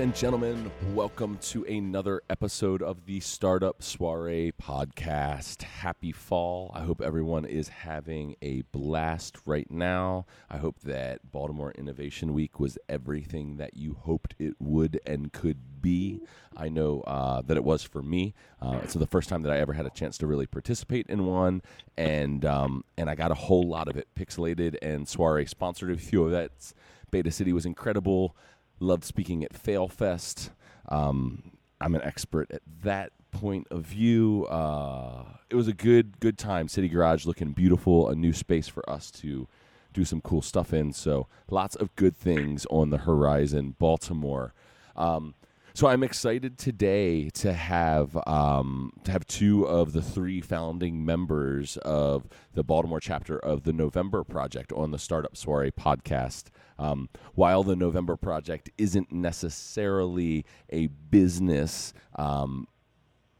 And gentlemen, welcome to another episode of the Startup Soiree podcast. Happy fall. I hope everyone is having a blast right now. I hope that Baltimore Innovation Week was everything that you hoped it would and could be. I know uh, that it was for me. Uh, it's the first time that I ever had a chance to really participate in one, and um, and I got a whole lot of it. Pixelated and Soiree sponsored a few events. Beta City was incredible. Loved speaking at FailFest. Um, I'm an expert at that point of view. Uh, it was a good good time. City Garage looking beautiful. A new space for us to do some cool stuff in. So lots of good things on the horizon. Baltimore. Um, so I'm excited today to have um, to have two of the three founding members of the Baltimore chapter of the November Project on the Startup Soiree podcast. Um, while the November Project isn't necessarily a business, um,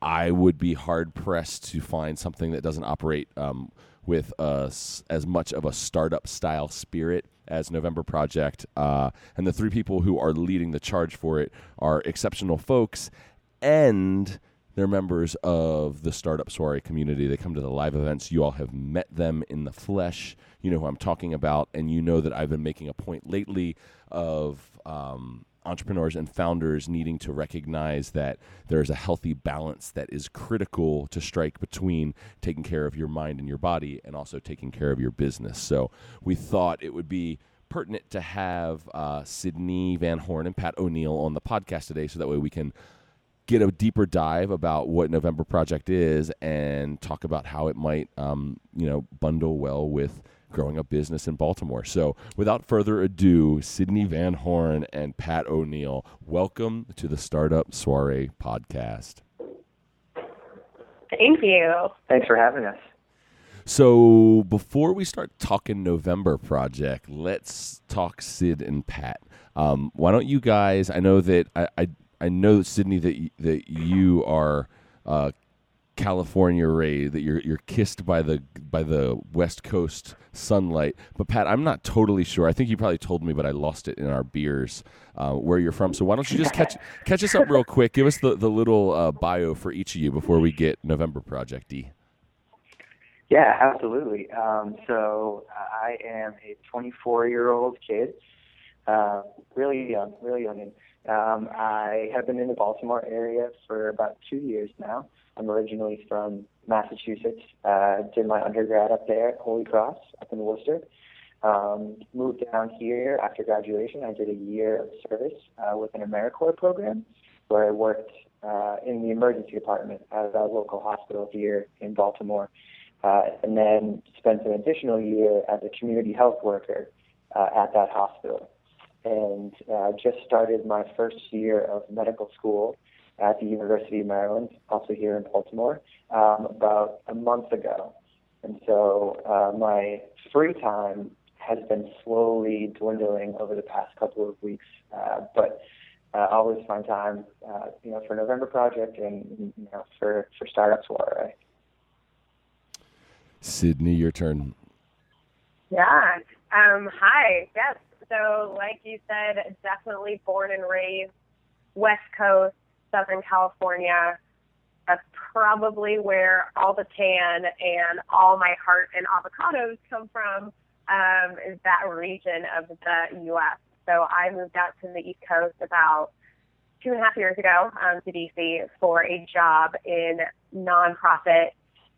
I would be hard pressed to find something that doesn't operate um, with as much of a startup style spirit as November Project. Uh, and the three people who are leading the charge for it are exceptional folks and they're members of the Startup Soiree community. They come to the live events. You all have met them in the flesh. You know who I'm talking about. And you know that I've been making a point lately of. Um, entrepreneurs and founders needing to recognize that there's a healthy balance that is critical to strike between taking care of your mind and your body and also taking care of your business. So we thought it would be pertinent to have uh, Sydney Van Horn and Pat O'Neil on the podcast today so that way we can get a deeper dive about what November Project is and talk about how it might, um, you know, bundle well with growing a business in Baltimore. So, without further ado, Sydney Van Horn and Pat O'Neil, welcome to the Startup Soiree podcast. Thank you. Thanks for having us. So, before we start talking November Project, let's talk Sid and Pat. Um, why don't you guys? I know that I, I, I know Sydney that that you are uh, California ray that you're you're kissed by the by the West Coast sunlight. But Pat, I'm not totally sure. I think you probably told me, but I lost it in our beers uh, where you're from. So why don't you just catch catch us up real quick? Give us the the little uh, bio for each of you before we get November Project D. Yeah, absolutely. Um, so I am a 24 year old kid, uh, really young, really young. Um, I have been in the Baltimore area for about two years now. I'm originally from Massachusetts. Uh, did my undergrad up there at Holy Cross up in Worcester. Um, moved down here after graduation. I did a year of service uh, with an AmeriCorps program where I worked uh, in the emergency department at a local hospital here in Baltimore. Uh, and then spent an additional year as a community health worker uh, at that hospital. And uh, just started my first year of medical school at the University of Maryland, also here in Baltimore, um, about a month ago. And so uh, my free time has been slowly dwindling over the past couple of weeks, uh, but uh, always find time, uh, you know, for November Project and you know for for startups soiree. Sydney, your turn. Yeah. Um, hi. Yes. So, like you said, definitely born and raised West Coast, Southern California. That's probably where all the tan and all my heart and avocados come from. Um, is that region of the U.S. So I moved out to the East Coast about two and a half years ago um, to DC for a job in nonprofit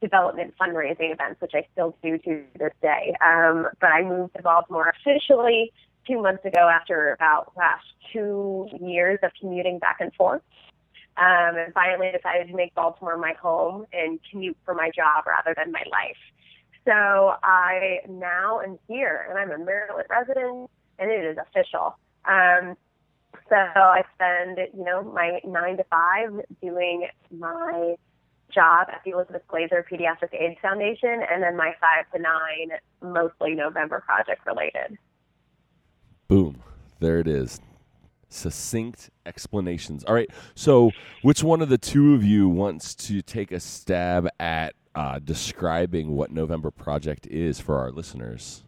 development fundraising events, which I still do to this day. Um, but I moved to Baltimore officially two months ago after about last two years of commuting back and forth um, and finally decided to make Baltimore my home and commute for my job rather than my life. So I now am here, and I'm a Maryland resident, and it is official. Um, so I spend, you know, my nine to five doing my job at the Elizabeth Glaser Pediatric AIDS Foundation, and then my five to nine, mostly November project related. Boom. There it is succinct explanations. All right. So, which one of the two of you wants to take a stab at uh, describing what November Project is for our listeners?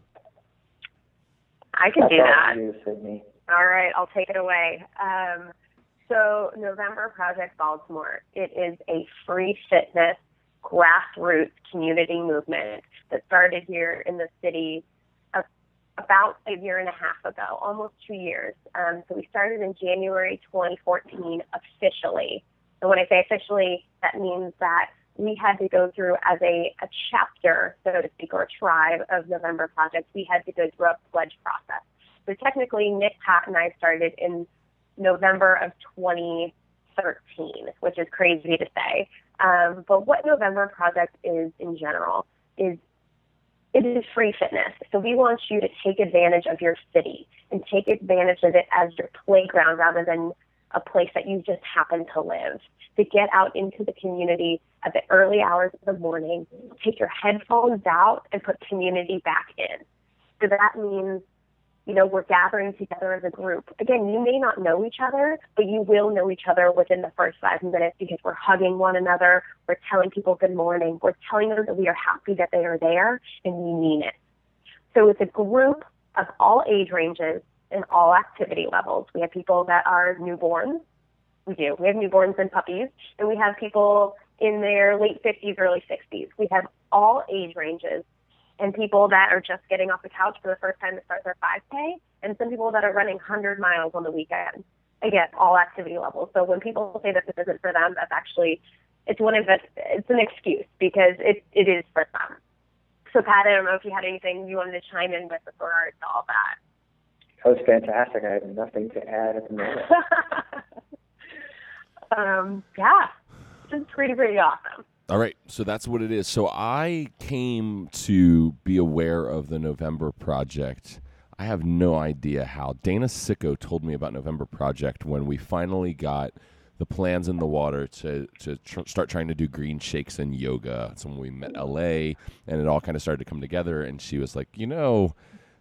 I can do that. All right, I'll take it away. Um, so, November Project Baltimore, it is a free fitness grassroots community movement that started here in the city about a year and a half ago, almost two years. Um, so we started in January 2014 officially. And when I say officially, that means that we had to go through as a, a chapter, so to speak, or a tribe of November projects. we had to go through a pledge process. So technically, Nick, Pat, and I started in November of 2013, which is crazy to say. Um, but what November Project is in general is it is free fitness. So we want you to take advantage of your city and take advantage of it as your playground rather than a place that you just happen to live. To get out into the community at the early hours of the morning, take your headphones out and put community back in. So that means you know, we're gathering together as a group. Again, you may not know each other, but you will know each other within the first five minutes because we're hugging one another, we're telling people good morning, we're telling them that we are happy that they are there, and we mean it. So it's a group of all age ranges and all activity levels. We have people that are newborns. We do. We have newborns and puppies, and we have people in their late 50s, early 60s. We have all age ranges and people that are just getting off the couch for the first time to start their 5K, and some people that are running 100 miles on the weekend. Again, all activity levels. So when people say that this isn't for them, that's actually it's one of the it's an excuse because it it is for them. So Pat, I don't know if you had anything you wanted to chime in with regards to all that. That was fantastic. I have nothing to add at the moment. um, yeah, it's pretty pretty awesome. All right, so that's what it is. So I came to be aware of the November Project. I have no idea how. Dana Sicko told me about November Project when we finally got the plans in the water to to tr- start trying to do green shakes and yoga. So when we met LA, and it all kind of started to come together, and she was like, you know,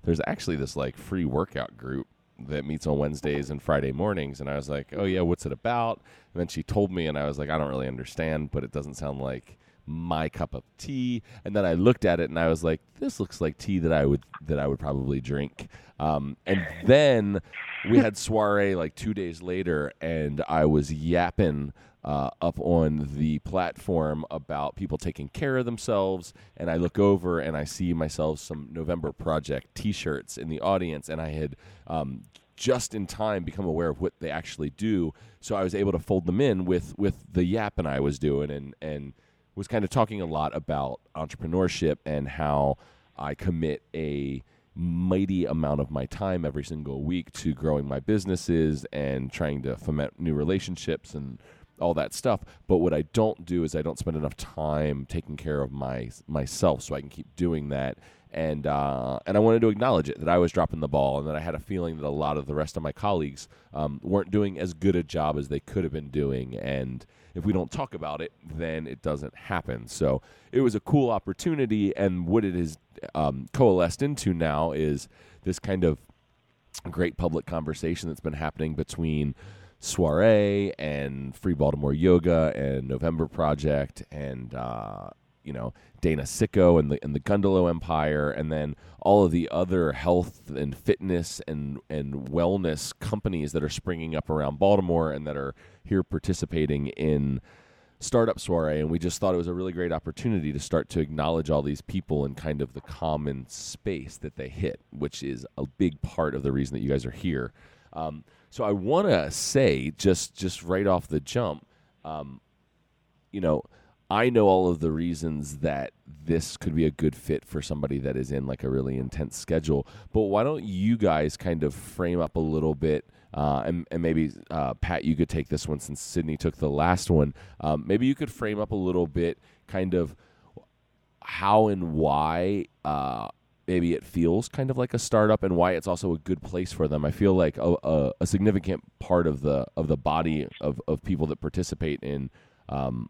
there's actually this like free workout group that meets on Wednesdays and Friday mornings. And I was like, oh, yeah, what's it about? And then she told me, and I was like, I don't really understand, but it doesn't sound like my cup of tea. And then I looked at it and I was like, this looks like tea that I would that I would probably drink. Um, and then we had soiree like two days later, and I was yapping uh, up on the platform about people taking care of themselves. And I look over and I see myself some November Project t shirts in the audience. And I had um, just in time become aware of what they actually do. So I was able to fold them in with, with the yap and I was doing and, and was kind of talking a lot about entrepreneurship and how I commit a mighty amount of my time every single week to growing my businesses and trying to foment new relationships and all that stuff. But what I don't do is I don't spend enough time taking care of my myself, so I can keep doing that. And uh, and I wanted to acknowledge it that I was dropping the ball, and that I had a feeling that a lot of the rest of my colleagues um, weren't doing as good a job as they could have been doing. And if we don't talk about it, then it doesn't happen. So it was a cool opportunity, and what it has um, coalesced into now is this kind of great public conversation that's been happening between soiree and free baltimore yoga and november project and uh, you know dana sicko and the and the gundalow empire and then all of the other health and fitness and and wellness companies that are springing up around baltimore and that are here participating in startup soiree. And we just thought it was a really great opportunity to start to acknowledge all these people and kind of the common space that they hit which is a big part of the reason that you guys are here. Um, so I want to say just just right off the jump, um, you know, I know all of the reasons that this could be a good fit for somebody that is in like a really intense schedule. But why don't you guys kind of frame up a little bit? Uh, and, and, maybe uh, Pat, you could take this one since Sydney took the last one. Um, maybe you could frame up a little bit, kind of how and why uh, maybe it feels kind of like a startup and why it's also a good place for them. I feel like a, a, a significant part of the of the body of, of people that participate in um,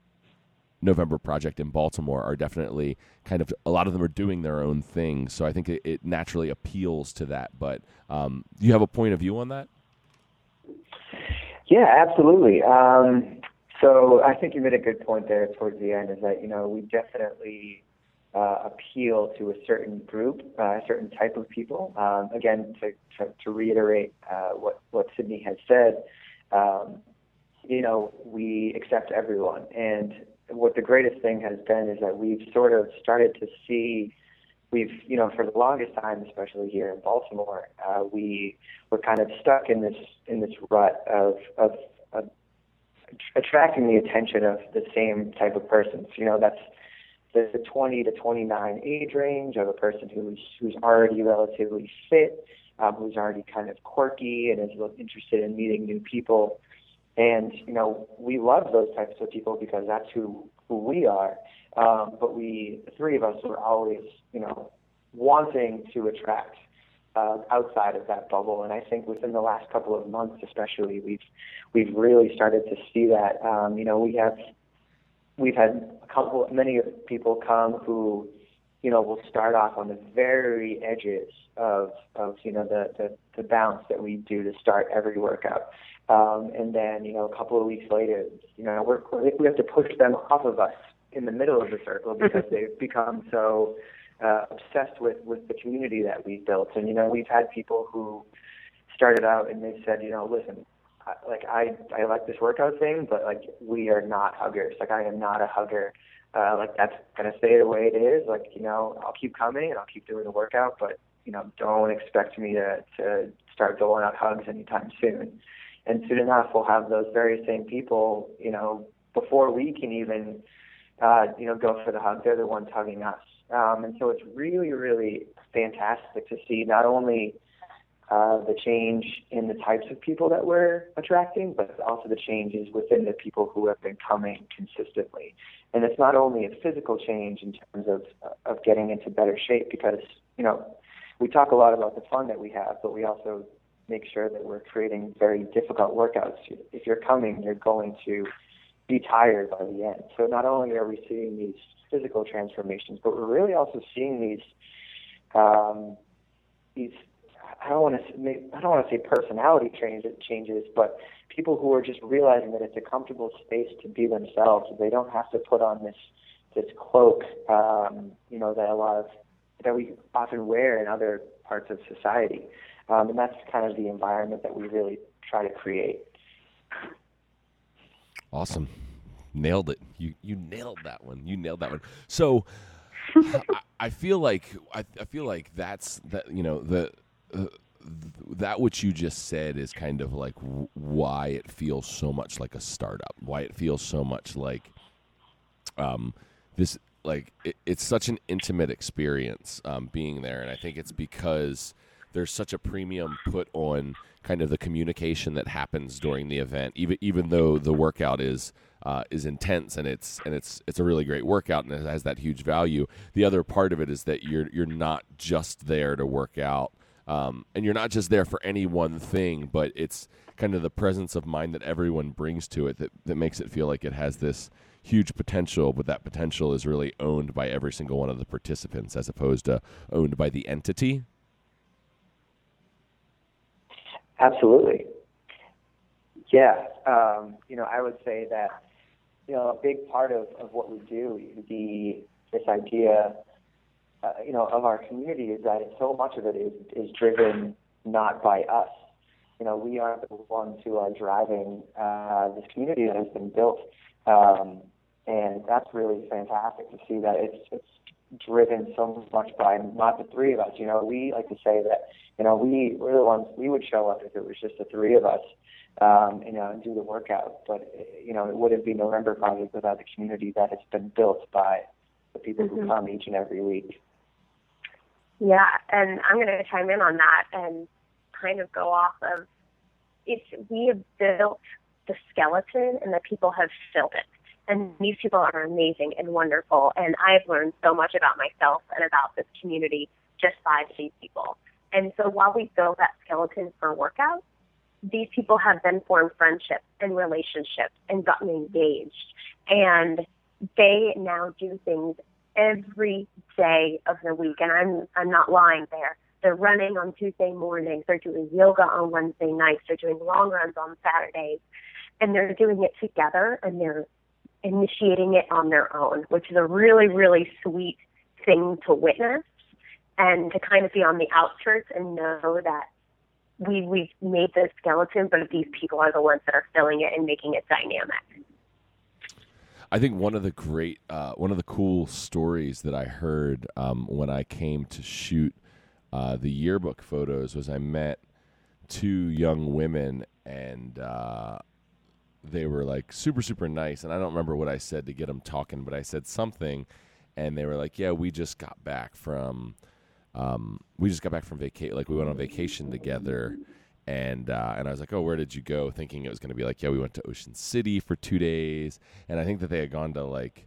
November Project in Baltimore are definitely kind of a lot of them are doing their own thing. So I think it, it naturally appeals to that. But um, do you have a point of view on that? Yeah, absolutely. Um, so I think you made a good point there towards the end. Is that you know we definitely uh, appeal to a certain group, uh, a certain type of people. Um, again, to, to, to reiterate uh, what, what Sydney has said, um, you know, we accept everyone. And what the greatest thing has been is that we've sort of started to see, we've, you know, for the longest time, especially here in Baltimore, uh, we were kind of stuck in this in this rut of, of, of attracting the attention of the same type of persons. You know, that's the 20 to 29 age range of a person who's who's already relatively fit, um, who's already kind of quirky and is interested in meeting new people. And you know, we love those types of people because that's who who we are. Um, but we, the three of us, were always, you know, wanting to attract uh, outside of that bubble. And I think within the last couple of months, especially, we've we've really started to see that. Um, you know, we have we've had a couple, many people come who, you know, will start off on the very edges of, of you know, the, the, the bounce that we do to start every workout. Um, and then, you know, a couple of weeks later, you know, we're, we have to push them off of us in the middle of the circle because they've become so uh, obsessed with, with the community that we've built. And, you know, we've had people who started out and they said, you know, listen, like I I like this workout thing, but like we are not huggers. Like I am not a hugger. Uh, like that's gonna stay the way it is. Like you know, I'll keep coming and I'll keep doing the workout, but you know, don't expect me to to start doling out hugs anytime soon. And soon enough, we'll have those very same people. You know, before we can even uh, you know go for the hug, they're the ones hugging us. Um, and so it's really really fantastic to see not only uh, the change in the types of people that we're attracting, but also the changes within the people who have been coming consistently. And it's not only a physical change in terms of of getting into better shape, because you know we talk a lot about the fun that we have, but we also make sure that we're creating very difficult workouts. If you're coming, you're going to be tired by the end. So not only are we seeing these physical transformations, but we're really also seeing these um, these I don't want to I don't want to say personality changes changes, but people who are just realizing that it's a comfortable space to be themselves. They don't have to put on this this cloak, um, you know, that a lot of that we often wear in other parts of society, um, and that's kind of the environment that we really try to create. Awesome, nailed it. You you nailed that one. You nailed that one. So. I, I feel like I, I feel like that's that you know the that which you just said is kind of like why it feels so much like a startup why it feels so much like um this like it, it's such an intimate experience um, being there. And i think it's because there's such a premium put on kind of the communication that happens during the event even even though the workout is uh, is intense and it's and it's it's a really great workout and it has that huge value. The other part of it is that you're you're not just there to work out um, and you're not just there for any one thing, but it's kind of the presence of mind that everyone brings to it that, that makes it feel like it has this huge potential, but that potential is really owned by every single one of the participants as opposed to owned by the entity. Absolutely. Yeah. Um, you know, I would say that, you know, a big part of, of what we do, the, this idea uh, you know, of our community is that so much of it is, is driven not by us. You know, we are the ones who are driving uh, this community that has been built, um, and that's really fantastic to see that it's, it's driven so much by not the three of us. You know, we like to say that you know we we're the ones we would show up if it was just the three of us, um, you know, and do the workout. But you know, it wouldn't be November Project without the community that has been built by the people mm-hmm. who come each and every week. Yeah, and I'm going to chime in on that and kind of go off of it's we have built the skeleton and the people have filled it. And these people are amazing and wonderful. And I've learned so much about myself and about this community just by these people. And so while we build that skeleton for workouts, these people have then formed friendships and relationships and gotten engaged. And they now do things every day of the week, and I'm I'm not lying there. They're running on Tuesday mornings. They're doing yoga on Wednesday nights. They're doing long runs on Saturdays, and they're doing it together. And they're initiating it on their own, which is a really really sweet thing to witness and to kind of be on the outskirts and know that we we've made the skeleton, but these people are the ones that are filling it and making it dynamic. I think one of the great, uh, one of the cool stories that I heard um, when I came to shoot uh, the yearbook photos was I met two young women and uh, they were like super super nice and I don't remember what I said to get them talking, but I said something and they were like, "Yeah, we just got back from." Um, we just got back from vacation. Like we went on vacation together, and uh, and I was like, "Oh, where did you go?" Thinking it was going to be like, "Yeah, we went to Ocean City for two days," and I think that they had gone to like,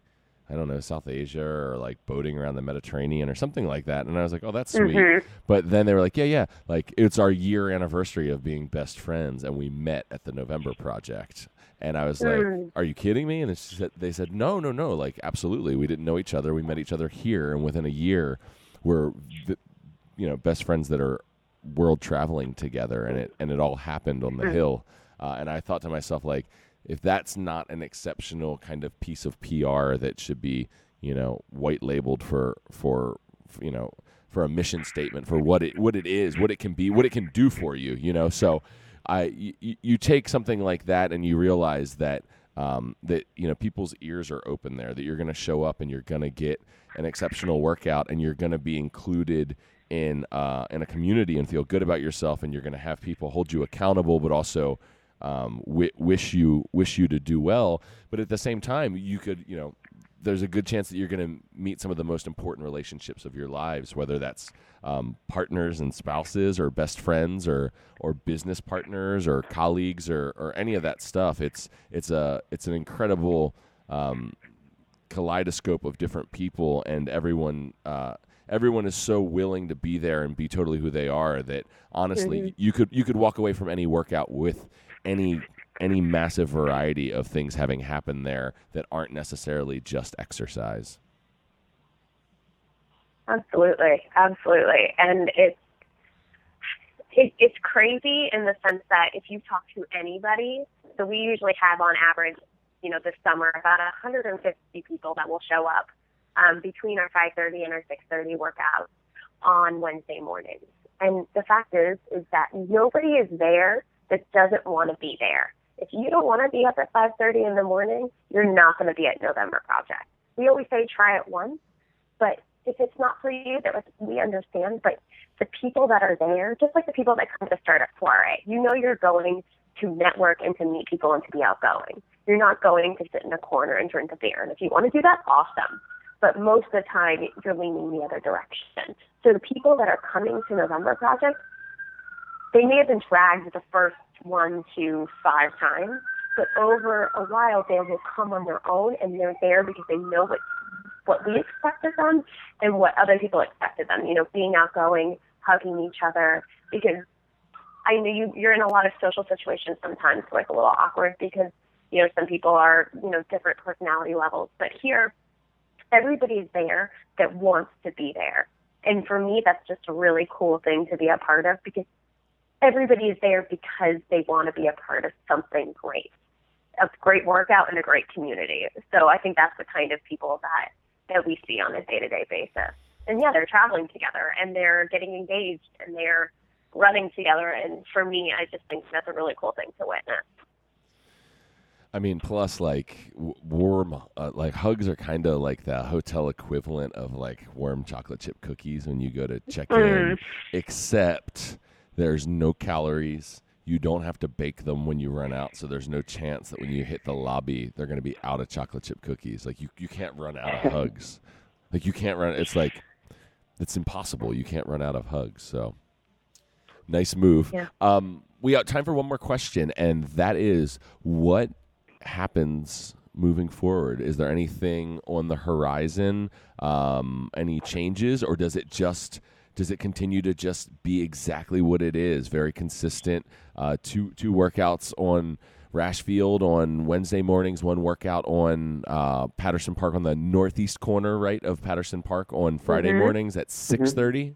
I don't know, South Asia or like boating around the Mediterranean or something like that. And I was like, "Oh, that's sweet." Mm-hmm. But then they were like, "Yeah, yeah, like it's our year anniversary of being best friends, and we met at the November Project." And I was like, Mm. "Are you kidding me?" And they said, they said, "No, no, no. Like, absolutely. We didn't know each other. We met each other here, and within a year, we're, you know, best friends that are world traveling together, and it and it all happened on the Mm. hill." Uh, and I thought to myself, like, if that's not an exceptional kind of piece of PR that should be, you know, white labeled for for you know for a mission statement for what it what it is, what it can be, what it can do for you, you know. So I you, you take something like that and you realize that um, that you know people's ears are open there, that you're going to show up and you're going to get an exceptional workout and you're going to be included in uh, in a community and feel good about yourself and you're going to have people hold you accountable, but also um, wi- wish you wish you to do well. But at the same time, you could you know there's a good chance that you're going to meet some of the most important relationships of your lives, whether that's um, partners and spouses, or best friends, or or business partners, or colleagues, or or any of that stuff. It's it's a it's an incredible um, kaleidoscope of different people, and everyone. Uh, Everyone is so willing to be there and be totally who they are that honestly, Mhm. you could you could walk away from any workout with any any massive variety of things having happened there that aren't necessarily just exercise. Absolutely, absolutely, and it's it, it's crazy in the sense that if you talk to anybody, so we usually have on average, you know, this summer about 150 people that will show up um, between our 5:30 and our 6:30 workouts on Wednesday mornings. And the fact is, is that nobody is there that doesn't want to be there. If you don't want to be up at 5:30 in the morning, you're not going to be at November Project. We always say try it once, but if it's not for you, that we understand. But the people that are there, just like the people that come to Startup Soiree, you know you're going to network and to meet people and to be outgoing. You're not going to sit in a corner and drink a beer. And if you want to do that, awesome. But most of the time, you're leaning the other direction. So the people that are coming to November Project, they may have been dragged the first one to five times, but over a while, they will come on their own and they're there because they know what what we expected them and what other people expected them. You know, being outgoing, hugging each other. Because I know you you're in a lot of social situations sometimes, like a little awkward because you know some people are you know different personality levels. But here, everybody's there that wants to be there, and for me, that's just a really cool thing to be a part of because everybody is there because they want to be a part of something great a great workout and a great community. So I think that's the kind of people that that we see on a day to day basis. And yeah, they're traveling together and they're getting engaged and they're running together. And for me, I just think that's a really cool thing to witness. I mean, plus like w- warm, uh, like hugs are kind of like the hotel equivalent of like warm chocolate chip cookies when you go to check in, Mm. except there's no calories. You don't have to bake them when you run out, so there's no chance that when you hit the lobby, they're going to be out of chocolate chip cookies. Like you, you can't run out of hugs. Like you can't run. It's like it's impossible. You can't run out of hugs. So nice move. Yeah. Um, we got time for one more question, and that is what happens moving forward? Is there anything on the horizon? Um, any changes, or does it just does it continue to just be exactly what it is? Very consistent. Uh, two two workouts on Rash Field on Wednesday mornings. One workout on uh, Patterson Park on the northeast corner, right of Patterson Park on Friday Mhm. mornings at six thirty.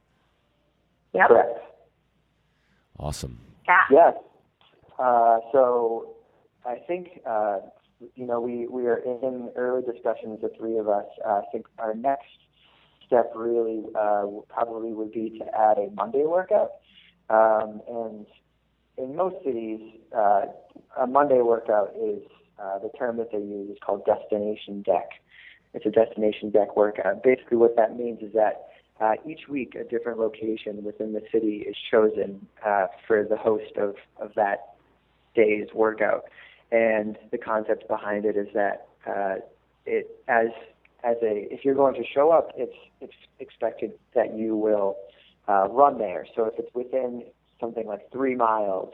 Yep. Correct. Awesome. Yeah. Yes. Uh, so I think, uh, you know, we, we are in early discussions, the three of us. Uh, I think our next step really uh, probably would be to add a Monday workout. Um, and in most cities, uh, a Monday workout is uh, the term that they use is called destination deck. It's a destination deck workout. Basically, what that means is that uh, each week a different location within the city is chosen uh, for the host of, of that day's workout. And the concept behind it is that uh, it as as a if you're going to show up, it's it's expected that you will uh, run there. So if it's within something like three miles,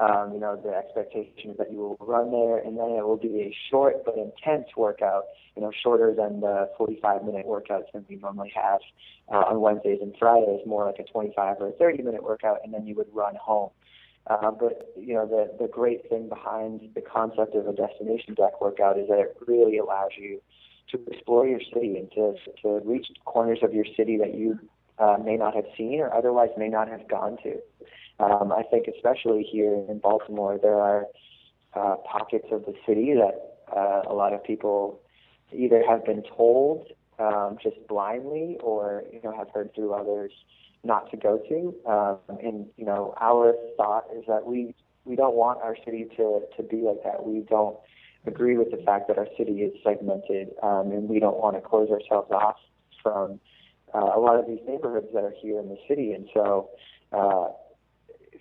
um, you know, the expectation is that you will run there, and then it will be a short but intense workout. You know, shorter than the 45-minute workouts that we normally have uh, on Wednesdays and Fridays. More like a 25 or a 30-minute workout, and then you would run home. Uh, but you know, the the great thing behind the concept of a destination deck workout is that it really allows you to explore your city and to to reach corners of your city that you uh, may not have seen or otherwise may not have gone to. Um, I think especially here in Baltimore, there are uh, pockets of the city that uh, a lot of people either have been told um, just blindly or you know have heard through others not to go to. Um, and you know, our thought is that we we don't want our city to to be like that. We don't agree with the fact that our city is segmented, um, and we don't want to close ourselves off from uh, a lot of these neighborhoods that are here in the city. And so, uh,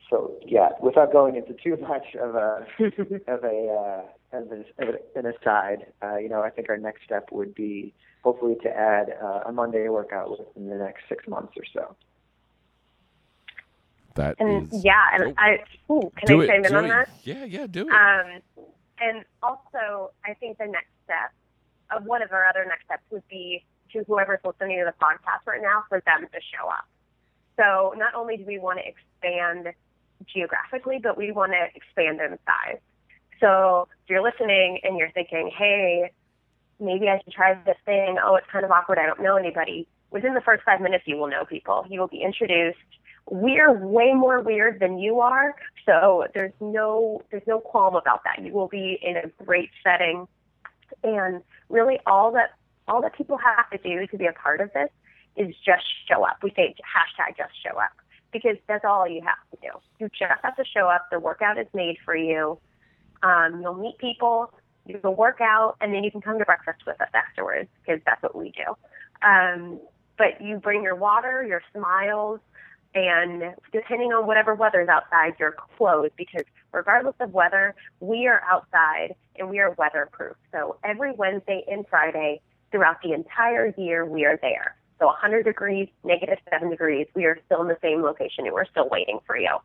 so yeah, without going into too much of a of a uh, of, an aside, uh, you know, I think our next step would be hopefully to add uh, a Monday workout within the next six months or so. That and is, yeah, and oh, I ooh, can do I chime in on it. that? Yeah, yeah, do it. Um, and also, I think the next step, of one of our other next steps would be to whoever's listening to the podcast right now for them to show up. So not only do we want to expand geographically, but we want to expand in size. So if you're listening and you're thinking, hey, maybe I should try this thing. Oh, it's kind of awkward. I don't know anybody. Within the first five minutes, you will know people. You will be introduced. We're way more weird than you are, so there's no there's no qualm about that. You will be in a great setting, and really all that all that people have to do to be a part of this is just show up. We say hashtag just show up because that's all you have to do. You just have to show up. The workout is made for you. Um, you'll meet people. You can work out, and then you can come to breakfast with us afterwards because that's what we do. Um, but you bring your water, your smiles, and depending on whatever weather is outside, your clothes, because regardless of weather, we are outside and we are weatherproof. So every Wednesday and Friday throughout the entire year, we are there. So 100 degrees, negative 7 degrees, we are still in the same location and we're still waiting for you.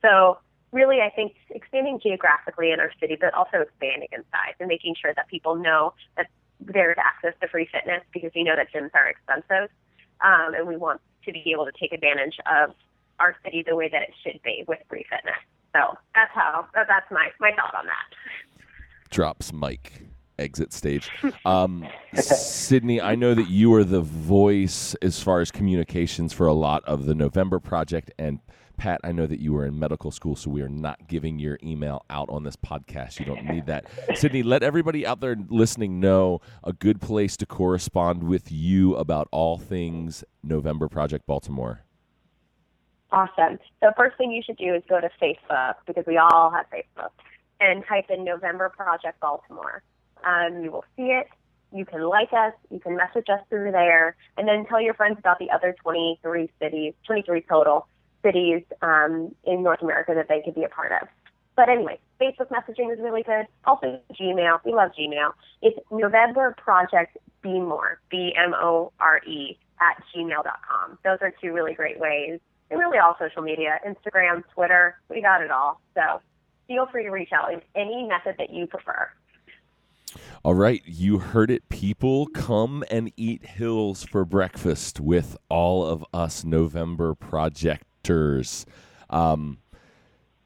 So really, I think expanding geographically in our city, but also expanding in size and making sure that people know that there's access to free fitness because we know that gyms are expensive. Um, and we want to be able to take advantage of our city the way that it should be with free fitness. So that's how that's my my thought on that. Drops mic exit stage. Um, Sydney, I know that you are the voice as far as communications for a lot of the November project. And Pat, I know that you were in medical school, so we are not giving your email out on this podcast. You don't need that. Sydney, let everybody out there listening know a good place to correspond with you about all things November Project Baltimore. Awesome. So first thing you should do is go to Facebook because we all have Facebook and type in November Project Baltimore. Um, you will see it. You can like us. You can message us through there, and then tell your friends about the other 23 cities, 23 total cities um, in North America that they could be a part of. But anyway, Facebook messaging is really good. Also, Gmail. We love Gmail. It's November Project Be More, B M O R E, at gmail.com. Those are two really great ways. And really all social media Instagram, Twitter, we got it all. So feel free to reach out in any method that you prefer. All right, you heard it, people. Come and eat hills for breakfast with all of us November projectors. Um,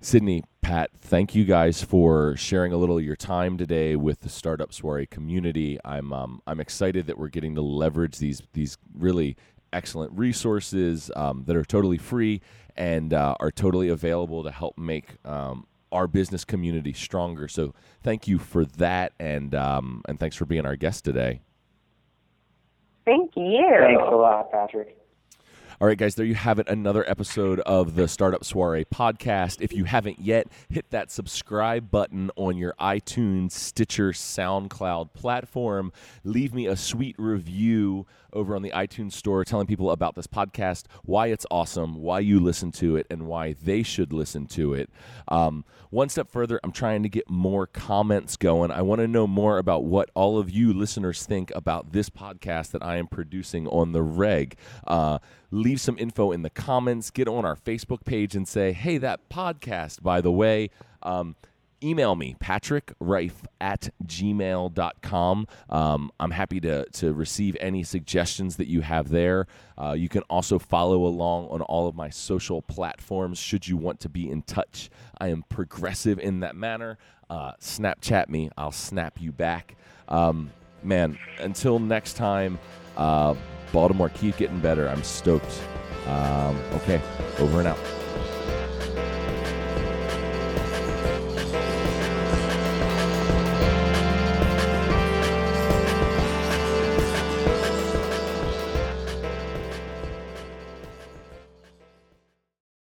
Sydney, Pat, thank you guys for sharing a little of your time today with the Startup Soiree community. I'm um, I'm excited that we're getting to leverage these these really excellent resources um, that are totally free and uh, are totally available to help make um, our business community stronger. So thank you for that, and um, and thanks for being our guest today. Thank you. Thanks a lot, Patrick. All right, guys, there you have it. Another episode of the Startup Soiree podcast. If you haven't yet, hit that subscribe button on your iTunes, Stitcher, SoundCloud platform. Leave me a sweet review over on the iTunes store telling people about this podcast, why it's awesome, why you listen to it, and why they should listen to it. Um, one step further, I'm trying to get more comments going. I want to know more about what all of you listeners think about this podcast that I am producing on the reg. Uh, leave some info in the comments, get on our Facebook page and say, hey, that podcast, by the way. Um, email me, patrickrife at gmail.com. Um, I'm happy to, to receive any suggestions that you have there. Uh, you can also follow along on all of my social platforms should you want to be in touch. I am progressive in that manner. Uh, Snapchat me, I'll snap you back. Um, man, until next time, uh, Baltimore, keep getting better. I'm stoked. Um, okay, over and out.